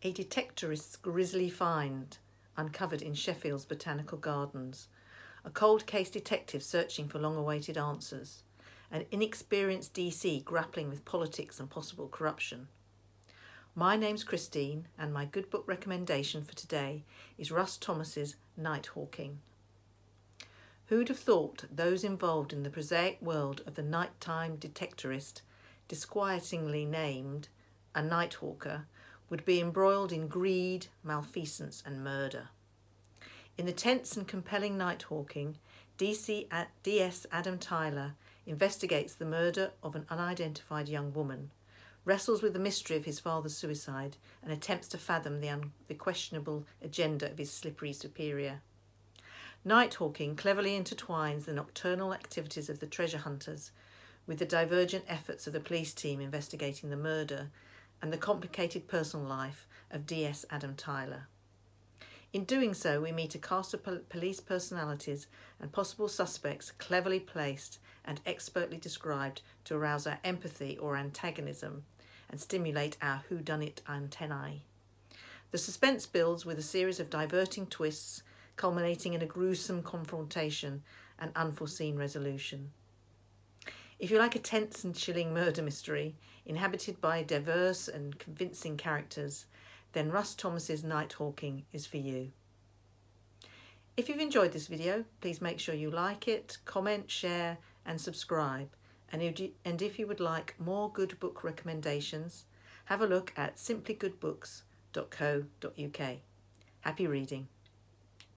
A detectorist's grisly find uncovered in Sheffield's botanical gardens. A cold case detective searching for long awaited answers. An inexperienced DC grappling with politics and possible corruption. My name's Christine, and my good book recommendation for today is Russ Thomas's Nighthawking. Who'd have thought those involved in the prosaic world of the nighttime detectorist, disquietingly named a nighthawker, would be embroiled in greed, malfeasance, and murder? In the tense and compelling Nighthawking, DC DS Adam Tyler investigates the murder of an unidentified young woman, wrestles with the mystery of his father's suicide, and attempts to fathom the, un- the questionable agenda of his slippery superior. Nighthawking cleverly intertwines the nocturnal activities of the treasure hunters with the divergent efforts of the police team investigating the murder and the complicated personal life of DS Adam Tyler. In doing so, we meet a cast of pol- police personalities and possible suspects cleverly placed and expertly described to arouse our empathy or antagonism and stimulate our whodunit antennae. The suspense builds with a series of diverting twists culminating in a gruesome confrontation and unforeseen resolution. If you like a tense and chilling murder mystery inhabited by diverse and convincing characters, then Russ Thomas's Nighthawking is for you. If you've enjoyed this video, please make sure you like it, comment, share and subscribe. And if you would like more good book recommendations, have a look at simplygoodbooks.co.uk. Happy reading.